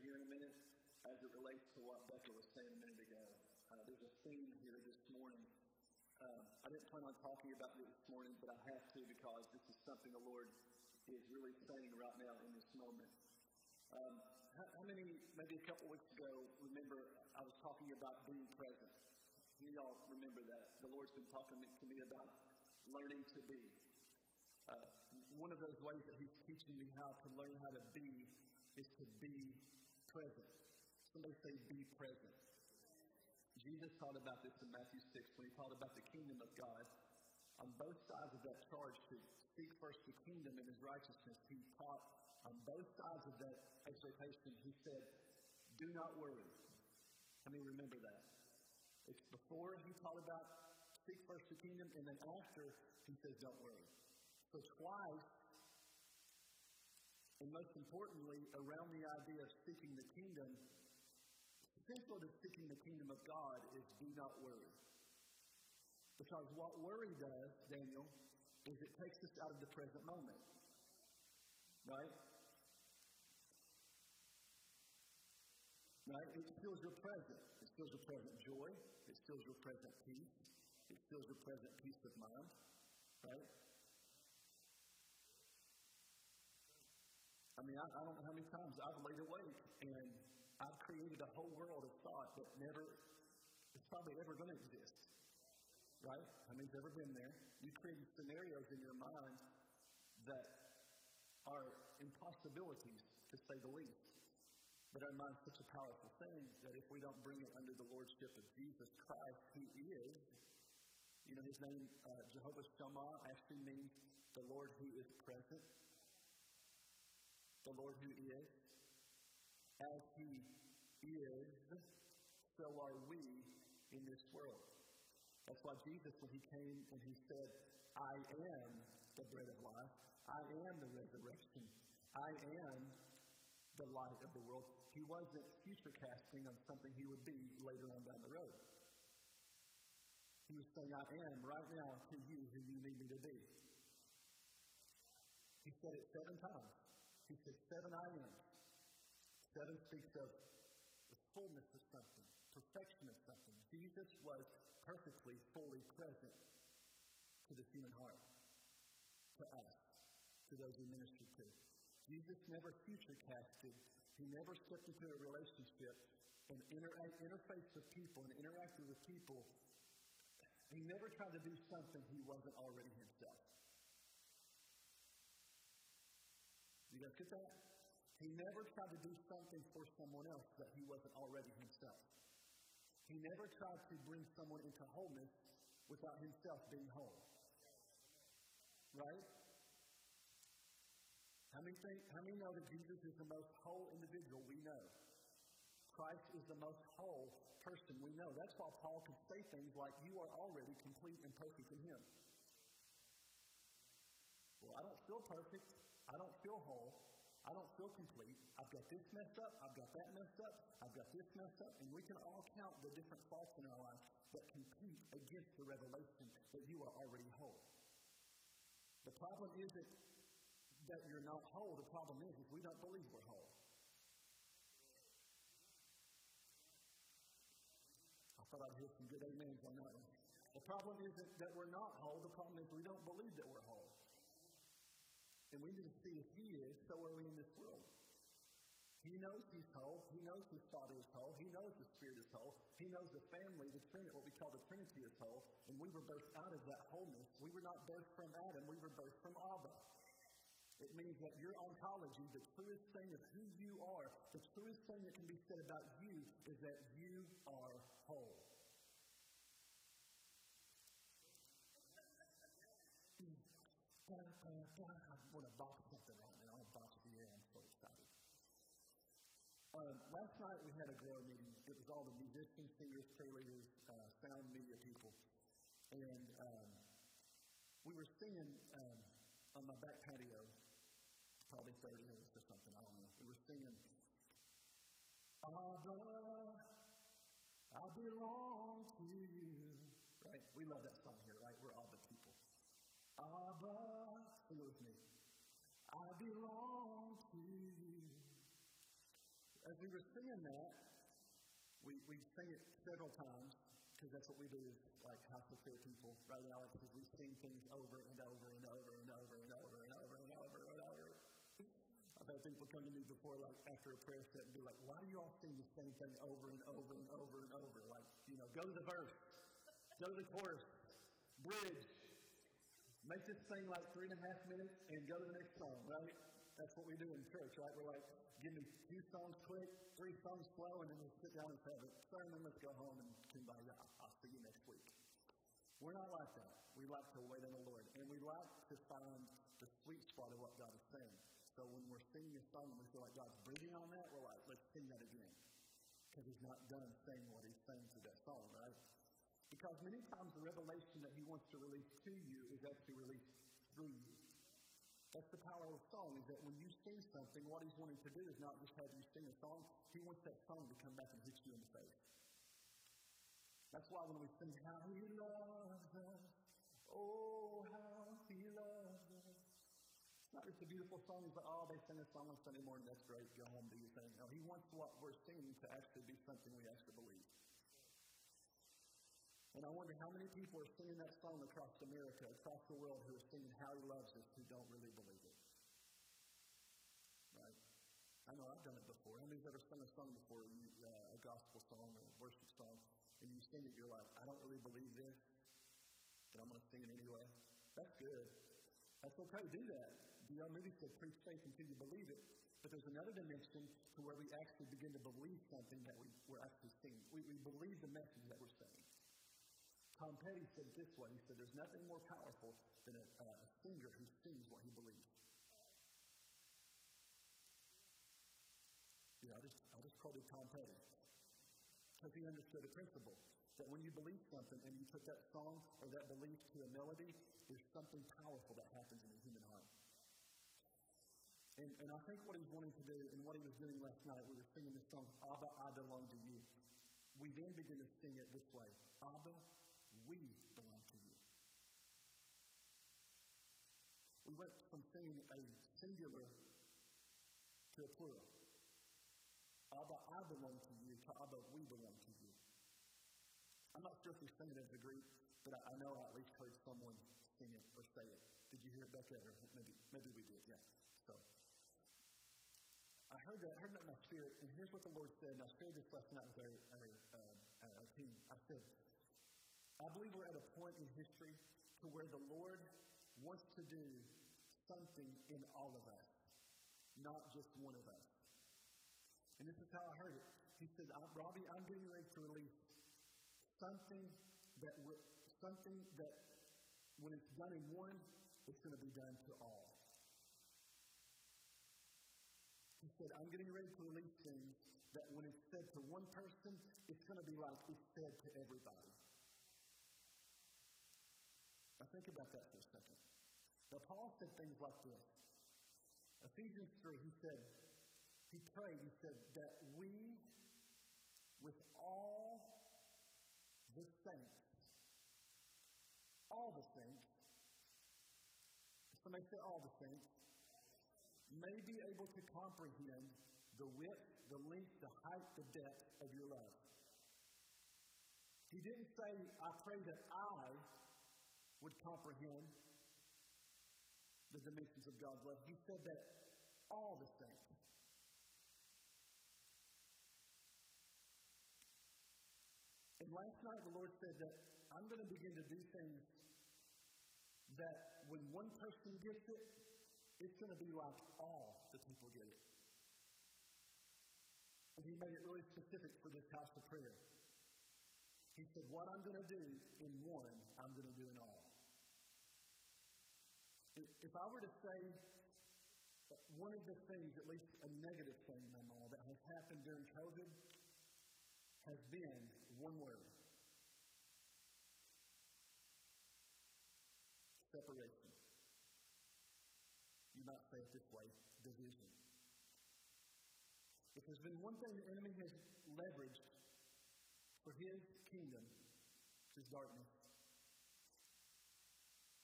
here in a minute as it relates to what Becca was saying a minute ago. Uh, there's a theme here this morning. Uh, I didn't plan on talking about it this morning, but I have to because this is something the Lord is really saying right now in this moment. Um, how, how, many, maybe a couple weeks ago, remember I was talking about being present? You all remember that. The Lord's been talking to me about learning to be. Uh, one of those ways that He's teaching me how to learn how to be is to be present. Somebody say, be present. Jesus taught about this in Matthew 6 when he taught about the kingdom of God. On both sides of that charge to seek first the kingdom and his righteousness, he taught on both sides of that exhortation, he said, Do not worry. Let me remember that. It's before he taught about seek first the kingdom, and then after he says, Don't worry. So twice, and most importantly, around the idea of seeking the kingdom, central to seeking the kingdom of God is do not worry. Because what worry does, Daniel, is it takes us out of the present moment. Right? Right? It steals your present. It steals your present joy. It steals your present peace. It steals your present peace of mind. Right? I mean, I, I don't know how many times I've laid awake and I've created a whole world of thought that never, is probably ever going to exist. Right? I mean, it's ever been there. You create scenarios in your mind that are impossibilities, to say the least. But our mind's such a powerful thing that if we don't bring it under the lordship of Jesus Christ, who is, you know, his name, uh, Jehovah Shammah, actually means the Lord who is present, the Lord who is as He is, so are we in this world. That's why Jesus, when He came and He said, I am the bread of life, I am the resurrection, I am the light of the world, He wasn't future casting on something He would be later on down the road. He was saying, I am right now to you who you need me to be. He said it seven times. He said, Seven I am. Seven speaks of the fullness of something, perfection of something. Jesus was perfectly, fully present to the human heart, to us, to those he ministered to. Jesus never future casted. He never stepped into a relationship and interact, interfaced with people and interacted with people. He never tried to do something he wasn't already himself. Guys get that? He never tried to do something for someone else that he wasn't already himself. He never tried to bring someone into wholeness without himself being whole. Right? How many, think, how many know that Jesus is the most whole individual we know? Christ is the most whole person we know. That's why Paul could say things like, You are already complete and perfect in Him. Well, I don't feel perfect. I don't feel whole. I don't feel complete. I've got this messed up. I've got that messed up. I've got this messed up. And we can all count the different faults in our life that compete against the revelation that you are already whole. The problem isn't that you're not whole. The problem is, is we don't believe we're whole. I thought I'd hear some good amens on that one. The problem isn't that we're not whole. The problem is we don't believe that we're whole. And we need to see if He is, so we in this world. He knows He's whole. He knows His Father is whole. He knows the Spirit is whole. He knows the family, the Trinity, what we call the Trinity is whole. And we were birthed out of that wholeness. We were not birthed from Adam. We were birthed from Abba. It means that your ontology, the truest thing of who you are, the truest thing that can be said about you is that you are whole. I want to box something right now. I want to the air. I'm so excited. Uh, last night we had a grow meeting. It was all the musicians, singers, cheerleaders, uh, sound media people. And um, we were singing um, on my back patio, probably 30 minutes or something, I don't know. We were singing, Abba, I belong to you. Right? We love that song here, right? We're Abba people. Abba, sing with me. I belong to you. as we were singing that, we, we sing it several times because that's what we do as like of prayer people, right, Alex? Because we sing things over and over and over and over and over and over and over and over. I've had people come to me before, like after a prayer set, and be like, "Why do you all sing the same thing over and over and over and over? Like, you know, go to the verse, go to the chorus, bridge, make this thing like three and a half minutes, and go to the next song, right? That's what we do in church, right? We're like, give me two songs quick, three songs slow, and then we'll sit down and have a sermon. Let's go home and kumbaya. I'll see you next week. We're not like that. We like to wait on the Lord. And we like to find the sweet spot of what God is saying. So when we're singing a song and we feel like God's breathing on that, we're like, let's sing that again. Because he's not done saying what he's saying through that song, right? Because many times the revelation that he wants to release to you is actually released through you. That's the power of song, is that when you sing something, what he's wanting to do is not just have you sing a song, he wants that song to come back and hit you in the face. That's why when we sing, How He Loves Us, Oh, how He Loves Us. It's not just a beautiful song, like, oh, they sing a song on Sunday morning, that's great, go home, do your thing. No, he wants what we're singing to actually be something we actually believe. And I wonder how many people are singing that song across America, across the world, who are singing How He Loves Us, who don't really believe it. Right? I know I've done it before. How many's ever sung a song before, you, uh, a gospel song or a worship song, and you sing it, you're like, I don't really believe this, but I'm going to sing it anyway? That's good. That's okay, do that. The movie said, preach faith until you believe it. But there's another dimension to where we actually begin to believe something that we, we're actually singing. We, we believe the message that we're saying. Tom Petty said it this way. He said, There's nothing more powerful than a, uh, singer who sings what he believes. Yeah, I just, I just quoted Tom Petty. Because he understood a principle that when you believe something and you put that song or that belief to a melody, there's something powerful that happens in the human heart. And, and I think what he's wanting to do and what he was doing last night, we were singing this song, Abba, I belong to you. We then begin to sing it this way Abba, we belong to you. We went from singing a singular to a plural. Abba, I belong to you, to Abba, we belong to you. I'm not sure if we sing it as a group, but I, I know I at least heard someone sing it or say it. Did you hear it, Becca? Or maybe, maybe we did, yeah. So, I heard that, I heard that in my spirit, and here's what the Lord said, and I shared this last night with our, our, uh, our team. I said, I believe we're at a point in history to where the Lord wants to do something in all of us, not just one of us. And this is how I heard it. He said, Robbie, I'm getting ready to release something that something that when it's done in one, it's going to be done to all. He said, I'm getting ready to release things that when it's said to one person, it's going to be like it's said to everybody. Now think about that for a second. Now Paul said things like this. Ephesians 3, he said, he prayed, he said, that we, with all the saints, all the saints, somebody say all the saints, may be able to comprehend the width, the length, the height, the depth of your love. He didn't say, I pray that I would comprehend the dimensions of God's love. He said that all the saints. And last night the Lord said that I'm going to begin to do things that when one person gets it, it's going to be like all the people get it. And he made it really specific for this house of prayer. He said, What I'm going to do in one, I'm going to do in all. If I were to say one of the things, at least a negative thing, Mama, that has happened during COVID has been one word separation. You might say it this way division. If there's been one thing the enemy has leveraged for his kingdom, which is darkness,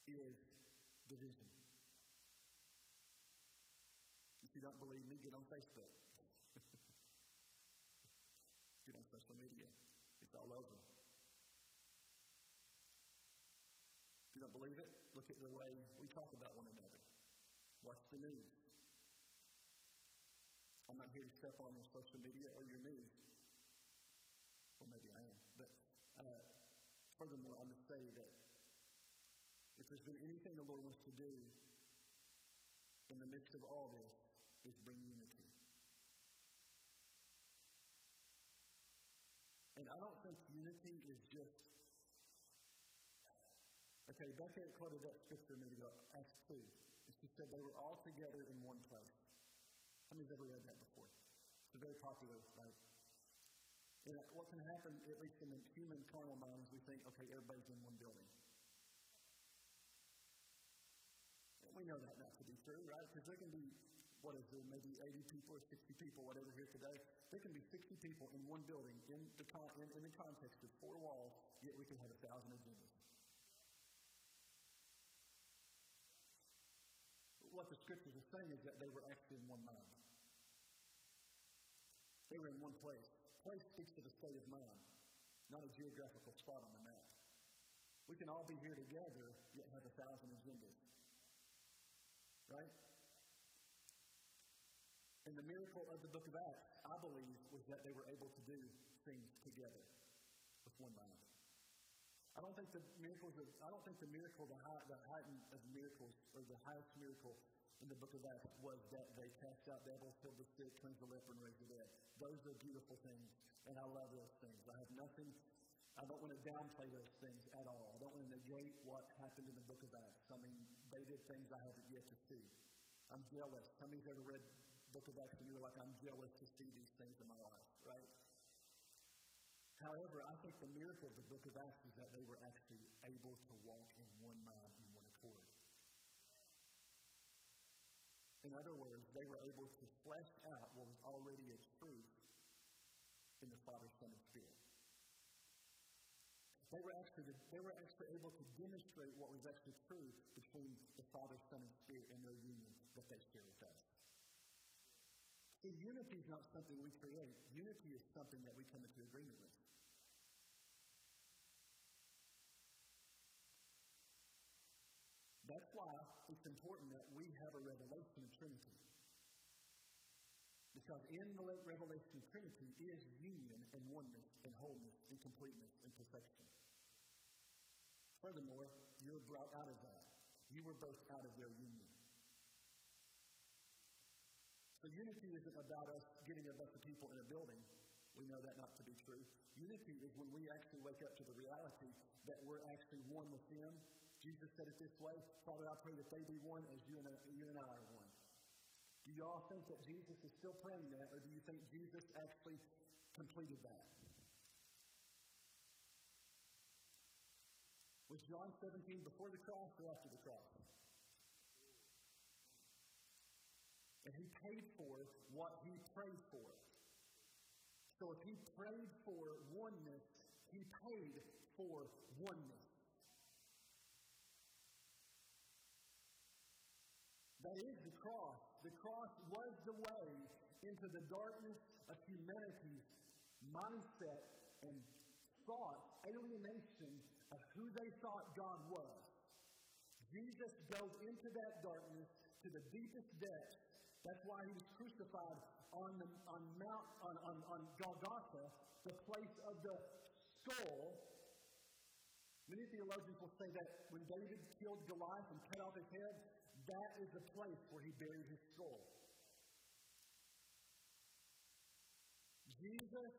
is division. If you don't believe me, get on Facebook. Get on social media. It's all over. If you don't believe it, look at the way we talk about one another. Watch the news. I'm not here to step on your social media or your news. Well, maybe I am. But uh, furthermore, I'm going to say that if there's been anything the Lord wants to do in the midst of all this, is bring unity. And I don't think unity is just Okay, Becca quoted that scripture minute ago, Acts 2. And she said they were all together in one place. How many's ever read that before? It's a very popular, right? And what can happen, at least in the human carnal mind, is we think, okay, everybody's in one building. And we know that not to be true, right? Because there can be, what is there, maybe 80 people or 60 people, whatever, here today. There can be 60 people in one building in the, con- in, in the context of four walls, yet we can have a thousand agendas. what the scriptures are saying is that they were actually in one mind. They were in one place. Place speaks to the state of mind, not a geographical spot on the map. We can all be here together, yet have a thousand agendas. Right? And the miracle of the book of Acts, I believe, was that they were able to do things together with one mind. I don't think the miracles of, I don't think the miracle, the, high, the height of miracles, or the highest miracle in the book of Acts was that they cast out devils, healed the sick, cleansed the leper, and raised the dead. Those are beautiful things, and I love those things. I have nothing, I don't want to downplay those things at all. I don't want to negate what happened in the book of Acts. I mean, they did things I haven't yet to see. I'm jealous. How many's ever read the book of Acts and you're like, I'm jealous to see these things in my life, right? However, I think the miracle of the book of Acts is that they were actually able to walk in one mind and one accord. In other words, they were able to flesh out what was already a truth in the Father, Son, and Spirit. They were, actually, they were actually able to demonstrate what was actually true between the Father, Son, and Spirit and their union that they share with us. See, unity is not something we create. Unity is something that we come into agreement with. That's why it's important that we have a revelation of Trinity. Because in the late revelation Trinity is union and oneness and wholeness and completeness and perfection. Furthermore, you're brought out of that. You were both out of their union. So unity isn't about us getting a bunch of people in a building. We know that not to be true. Unity is when we actually wake up to the reality that we're actually one with Him Jesus said it this way Father, I pray that they be one as you and, you and I are one. Do you all think that Jesus is still praying that, or do you think Jesus actually completed that? Was John 17 before the cross or after the cross? And he paid for what he prayed for. So if he prayed for oneness, he paid for oneness. That is the cross. The cross was the way into the darkness of humanity's mindset and thought, alienation of who they thought God was. Jesus goes into that darkness to the deepest depths. That's why he was crucified on, the, on Mount on, on, on Golgotha, the place of the skull. Many theologians will say that when David killed Goliath and cut off his head, that is the place where he buried his soul. Jesus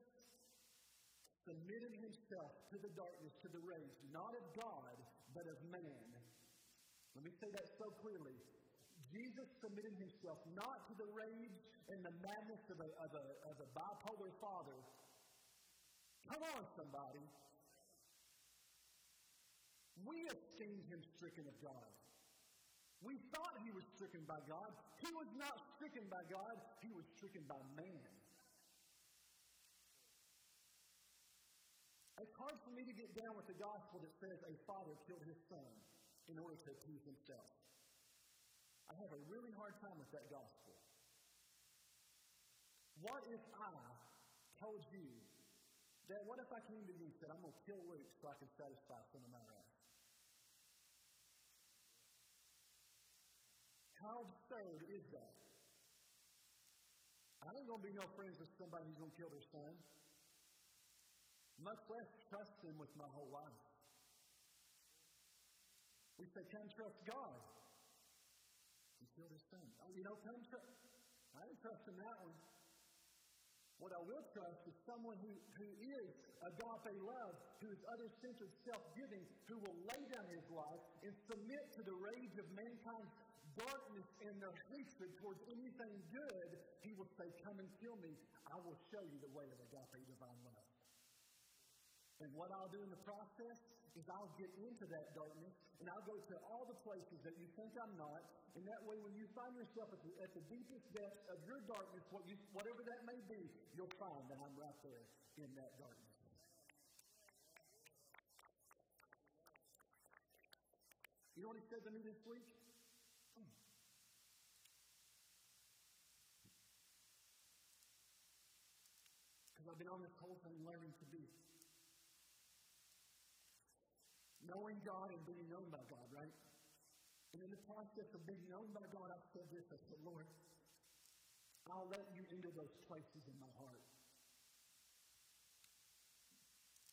submitted himself to the darkness, to the rage, not of God, but of man. Let me say that so clearly. Jesus submitted himself not to the rage and the madness of a, of a, of a bipolar father. Come on, somebody. We esteemed him stricken of God. We thought he was stricken by God. He was not stricken by God, he was stricken by man. It's hard for me to get down with the gospel that says a father killed his son in order to appease himself. I have a really hard time with that gospel. What if I told you that what if I came to you and said, I'm going to kill Luke so I can satisfy some of my wrath? How absurd is that? I ain't going to be no friends with somebody who's going to kill their son, much less trust him with my whole life. We say, come trust God. He killed his son. Oh, you know, come trust. I didn't trust that one. What I will trust is someone who, who is agape love, who is other centered, self giving, who will lay down his life and submit to the rage of mankind's darkness and their hatred towards anything good. He will say, Come and kill me. I will show you the way of agape divine love. And what I'll do in the process is I'll get into that darkness and I'll go to all the places that you think I'm not. And that way, when you find yourself at the, at the deepest depths of your darkness, what you, whatever that may be, you'll find that I'm right there in that darkness. You know what he said to me this week? Because I've been on this whole thing learning to be knowing God and being known by God, right? And in the process of being known by God, I said this I said, Lord, I'll let you into those places in my heart.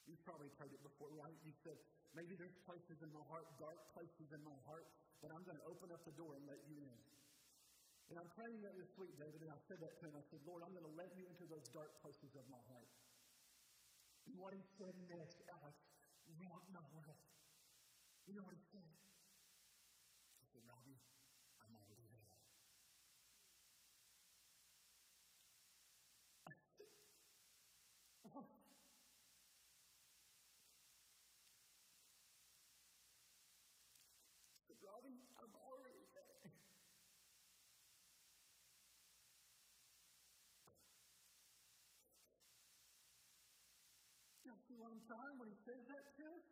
You've probably heard it before, right? You said, maybe there's places in my heart, dark places in my heart, but I'm going to open up the door and let you in. And I'm praying that this week, David, and I said that to him. I said, Lord, I'm going to let you into those dark places of my heart. And what he said next, Alex, rock my world. You know what he said? He said, Robbie, I'm already there. I said, oh. said, Robbie, I'm already there. See what when he says that to us?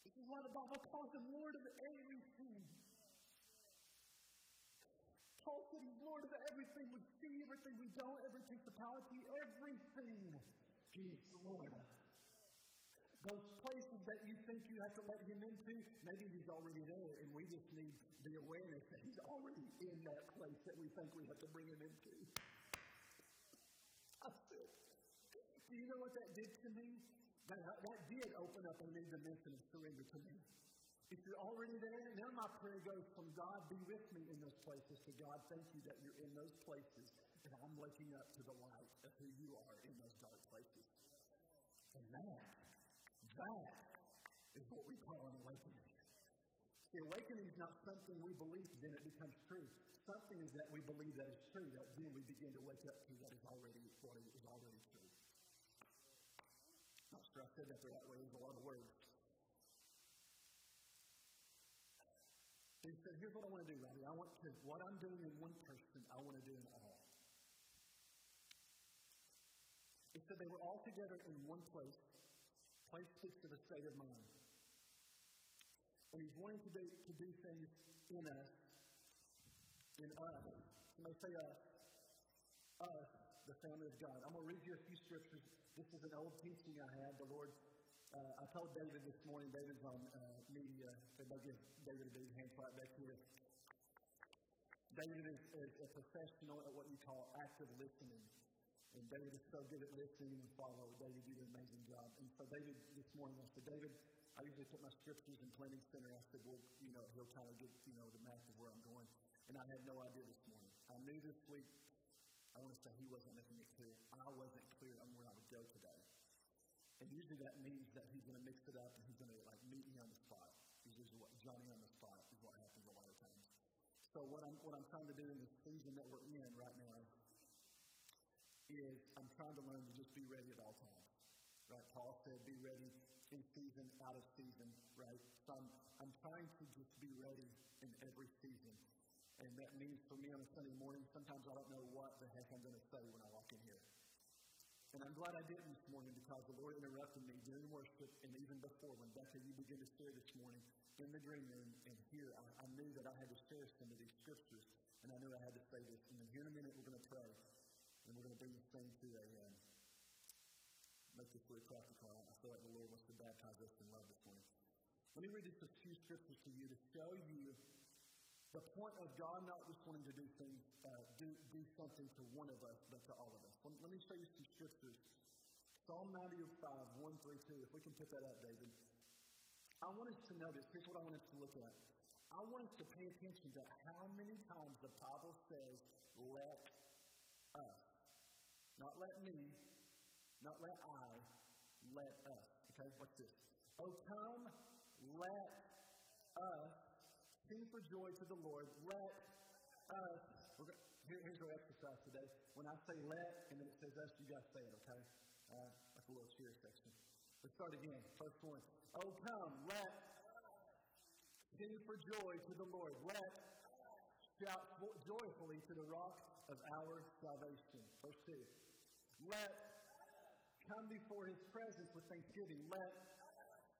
This is why the Bible calls him Lord of everything. Said he's Lord of everything we see, everything we don't, every principality, everything. The Lord. Those places that you think you have to let him into, maybe he's already there, and we just need the awareness that he's already in that place that we think we have to bring him into. I said, do you know what that did to me? That, that did open up a new dimension of surrender to me. If you're already there, now my prayer goes from God, be with me in those places, to God, thank you that you're in those places, and I'm waking up to the light of who you are in those dark places. And that, that is what we call an awakening. The awakening is not something we believe, then it becomes true. Something is that we believe that is true, that then we begin to wake up to what is already, what is already I said that right way. There's a lot of words. he said, here's what I want to do, Robbie. I want to, what I'm doing in one person, I want to do in all. He said they were all together in one place. Place speaks to the state of mind. And he's wanting to do, to do things in us, in us. Somebody say uh, us. Us, the family of God. I'm going to read you a few scriptures this is an old teaching I had. The Lord, uh, I told David this morning, David's on uh, media. Everybody give David a big hand clap back here. David is, is a professional at what you call active listening. And David is so good at listening and follow. David, you did an amazing job. And so David, this morning, I said, David, I usually put my scriptures in planning center. I said, well, you know, he'll kind of get, you know, the map of where I'm going. And I had no idea this morning. I knew this week I want to say he wasn't making it clear. I wasn't clear on where I would go today. And usually that means that he's going to mix it up and he's going to like meet me on the spot. He's usually what Johnny on the spot is what happens a lot of times. So what I'm what I'm trying to do in this season that we're in right now is I'm trying to learn to just be ready at all times. Right? Paul said, be ready in season, out of season, right? So I'm, I'm trying to just be ready in every season. And that means for me on a Sunday morning, sometimes I don't know what the heck I'm going to say when I walk in here. And I'm glad I didn't this morning because the Lord interrupted me during worship and even before when Becca, you began to share this morning in the dream room and here, I, I knew that I had to share some of these scriptures and I knew I had to say this. And then here in a minute, we're going to pray. And we're going to bring this thing to a, um, make this really practical. I feel like the Lord wants to baptize us in love this morning. Let me read just a few scriptures to you to show you the point of God not just wanting to do things, uh, do, do something to one of us, but to all of us. Let, let me show you some scriptures. Psalm 95, 1 through 2. If we can put that up, David. I want us to notice, here's what I want us to look at. I want us to pay attention to how many times the Bible says, let us. Not let me, not let I, let us. Okay, what's this? Oh, come, let us sing for joy to the Lord. Let us. Going, here, here's our exercise today. When I say let, and then it says us, you guys say it, okay? Uh, a little cheer section. Let's start again. First one. Oh, come, let sing for joy to the Lord. Let shout joyfully to the rock of our salvation. Verse 2. Let come before his presence with thanksgiving. Let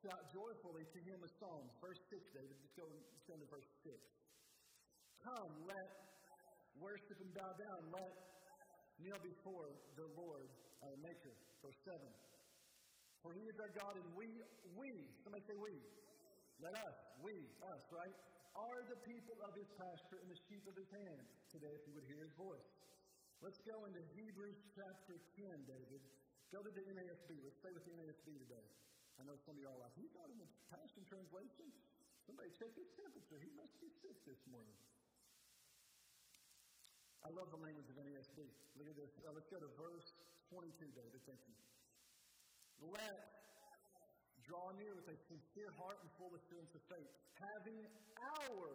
shout joyfully to him with psalms. Verse 6, David. Just go, go to verse 6. Come, let worship and bow down. Let kneel before the Lord, our Maker. Verse 7. For he is our God, and we, we, somebody say we. Let us, we, us, right? Are the people of his pasture and the sheep of his hand. Today, if you would hear his voice. Let's go into Hebrews chapter 10, David. Go to the NASB. Let's stay with the NASB today. I know some of you are like, he's not in the Passion Translation. Somebody check his temperature. He must be sick this morning. I love the language of NASB. Look at this. Uh, let's go to verse 22, David. Thank you. Let draw near with a sincere heart and full assurance of faith, having our,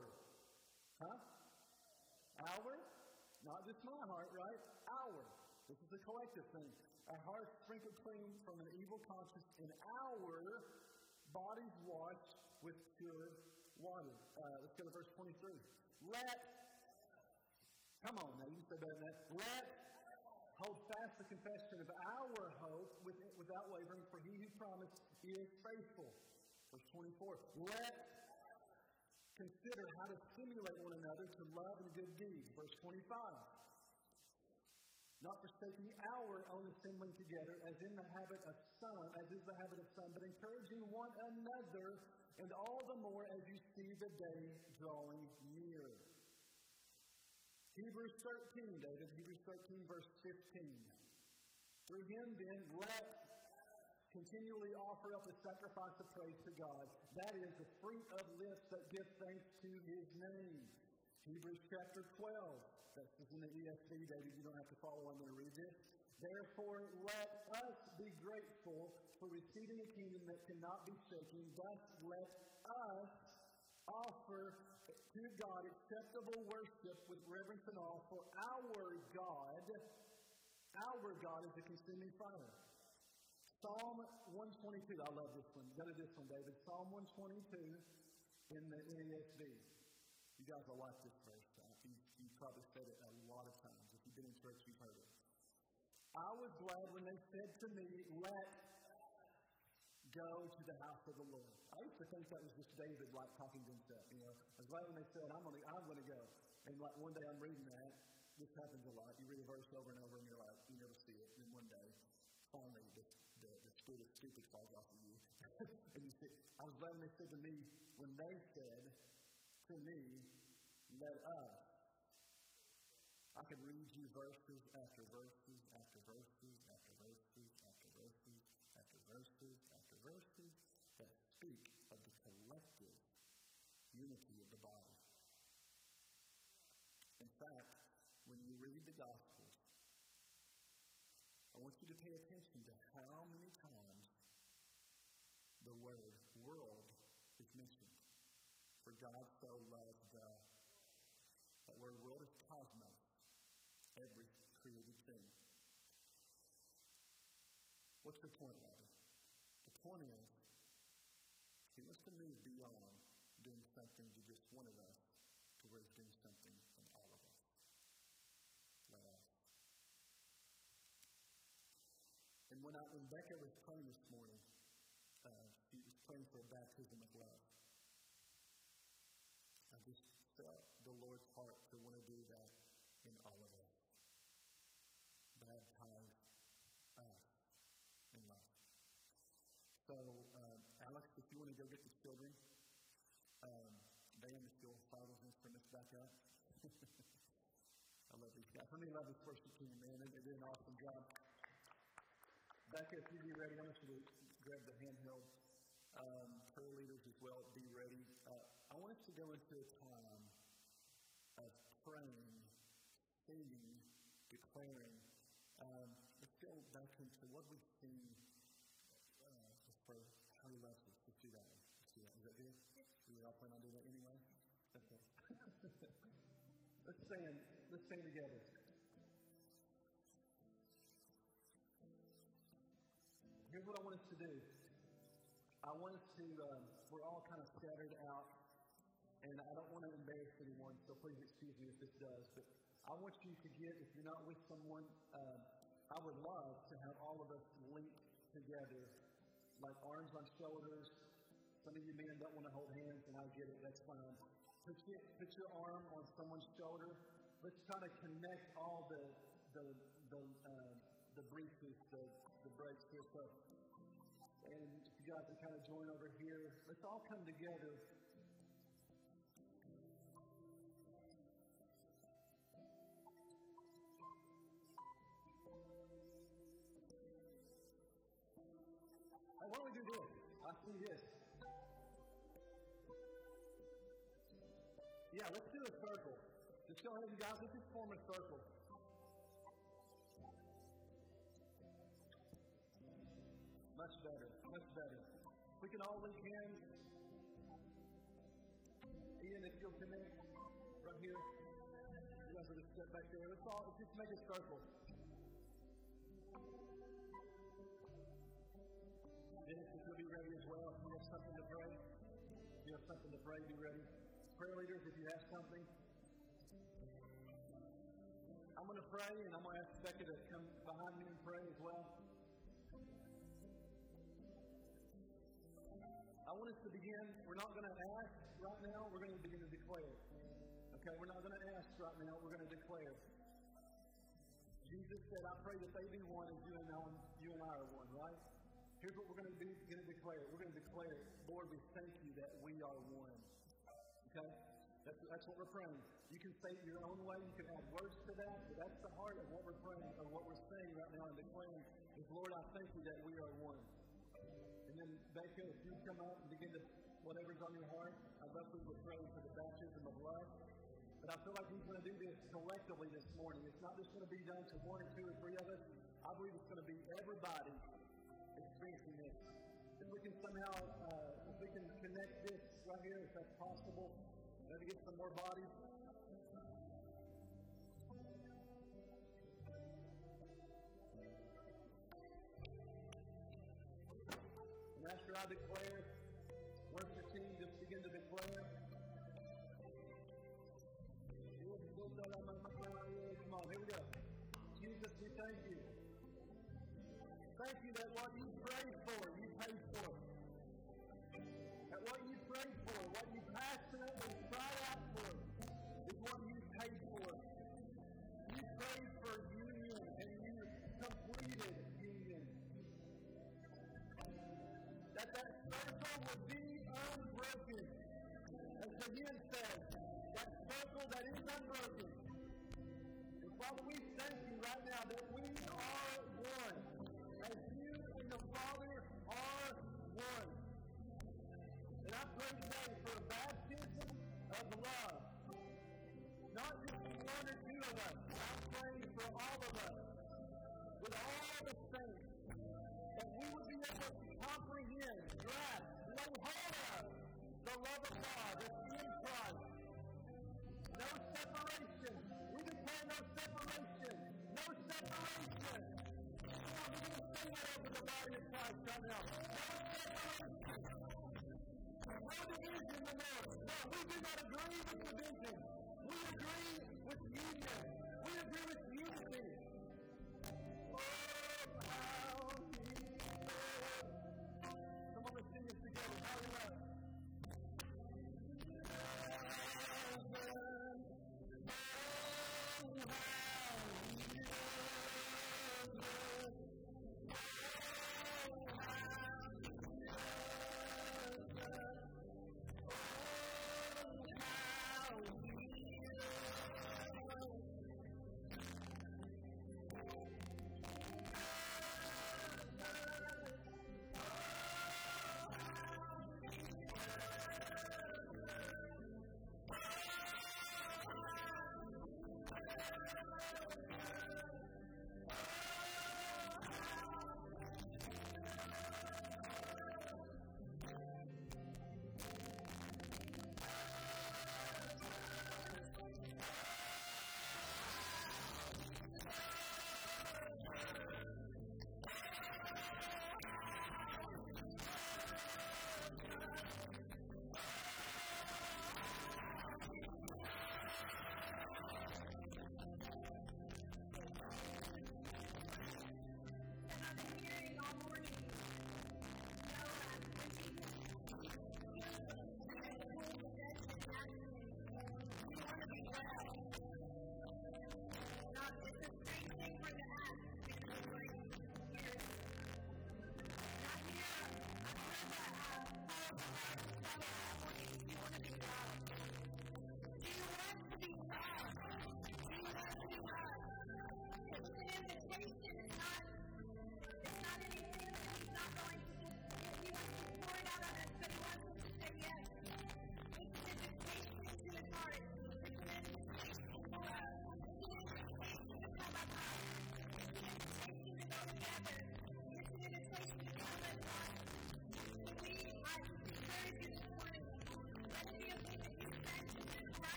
huh? Our not just my heart, right? Our. This is a collective thing. Our hearts sprinkled clean from an evil conscience, and our bodies washed with pure water. Uh, let's go to verse 23. Let, come on now, you said better that. Let hold fast the confession of our hope with, without wavering, for he who promised is faithful. Verse 24. Let Consider how to stimulate one another to love and good deeds. Verse 25. Not forsaking our own assembling together, as in the habit of some, as is the habit of some, but encouraging one another, and all the more as you see the day drawing near. Hebrews 13, David, Hebrews 13, verse 15. Through him, then, let continually offer up a sacrifice of praise to God. That is the fruit of lips that give thanks to his name. Hebrews chapter 12. That's in the ESV, David. You don't have to follow. I'm going to read this. Therefore, let us be grateful for receiving a kingdom that cannot be shaken. Thus, let us offer to God acceptable worship with reverence and awe, for our God, our God is a consuming fire. Psalm 122. I love this one. Go to this one, David. Psalm 122 in the NASB. You guys will like this verse. Probably said it a lot of times. If you've been in church, you've heard it. I was glad when they said to me, Let go to the house of the Lord. I used to think that was just David like talking to himself. You know, I was glad when they said, I'm gonna, I'm gonna go. And like one day I'm reading that. This happens a lot. You read a verse over and over, and you're like, you never see it. And one day, finally, this the, the spirit of stupid falls off of you. and you say, I was glad when they said to me, when they said to me, let us. I could read you verses after verses after verses after verses after verses after verses after verses that speak of the collective unity of the body. In fact, when you read the gospel, I want you to pay attention to how many times the word world is mentioned. For God so loved the, that word world is cosmos, every created thing. What's the point of? The point is, he wants to move beyond doing something to just one of us to where he's doing something to all of us. And when, I, when Becca was praying this morning, uh, she was praying for a baptism of love. I just felt the Lord's heart to want to do that in all of us. ties us in love. So, um, Alex, if you want to go get the children, um, band is still Bibles instruments back up. I love these guys. How many love this worship team, man? They did an awesome job. Becca, if you be ready, I want you to grab the handheld um, prayer leaders as well. Be ready. Uh, I want us to go into a time of praying, singing, declaring. Um, let's go back into what we've seen uh, just for how he loves us. Let's do that. Let's do that. Is that good? Plan on doing that anyway? Okay. let's stand. Let's stand together. Here's what I want us to do. I want us to, um, we're all kind of scattered out, and I don't want to embarrass anyone, so please excuse me if this does, but I want you to get, if you're not with someone, uh, I would love to have all of us linked together, like arms on shoulders. Some of you men don't want to hold hands, and I get it, that's fine. Put your, put your arm on someone's shoulder. Let's try to connect all the, the, the, uh, the breaches, the, the breaks here. So, and you guys can kind of join over here. Let's all come together. Yeah, let's do a circle. Just go ahead, you guys. Let's just form a circle. Much better. Much better. We can all link hands. Ian, if you'll connect right here. You guys are just step back there. Let's all let's just make a circle. Dennis, if you'll be ready as well. If you have something to pray, if you have something to pray, be ready. Prayer leaders, if you have something, I'm going to pray, and I'm going to ask Becca to come behind me and pray as well. I want us to begin. We're not going to ask right now. We're going to begin to declare. Okay, we're not going to ask right now. We're going to declare. Jesus said, "I pray that they be one as you and I, you and I are one." Right? Here's what we're going to be going to declare. We're going to declare, Lord, we thank you that we are one. Okay, that's that's what we're praying. You can say it your own way. You can add words to that, but that's the heart of what we're praying or what we're saying right now and declaring is, Lord, I thank you that we are one. And then, Becca, if you come out and begin to, whatever's on your heart, I'd love for you to pray for the baptism of love. But I feel like He's going to do this collectively this morning. It's not just going to be done to one or two or three of us. I believe it's going to be everybody experiencing this. If we can somehow, uh, if we can connect this right here, if that's possible, get some more bodies. after I declare, worship team just begin to declare. Come on, here we go. Jesus, we thank you. Thank you that what you pray for, you pay for. Be unbroken. As the hymn says, that circle that is unbroken. And Father, we thank you right now that we are one. As you and the Father are one. And I pray today for a baptism of love. Not just one or two of us. I'm praying for all of us. With all the saints that we would be able to comprehend, grasp, lay hold of the love of God that's in Christ. No separation. We declare no separation. No separation. We're going to say that over the body of Christ right now. No separation. No division in the No, we do not agree with division. We agree with union. We agree with unity. Oh,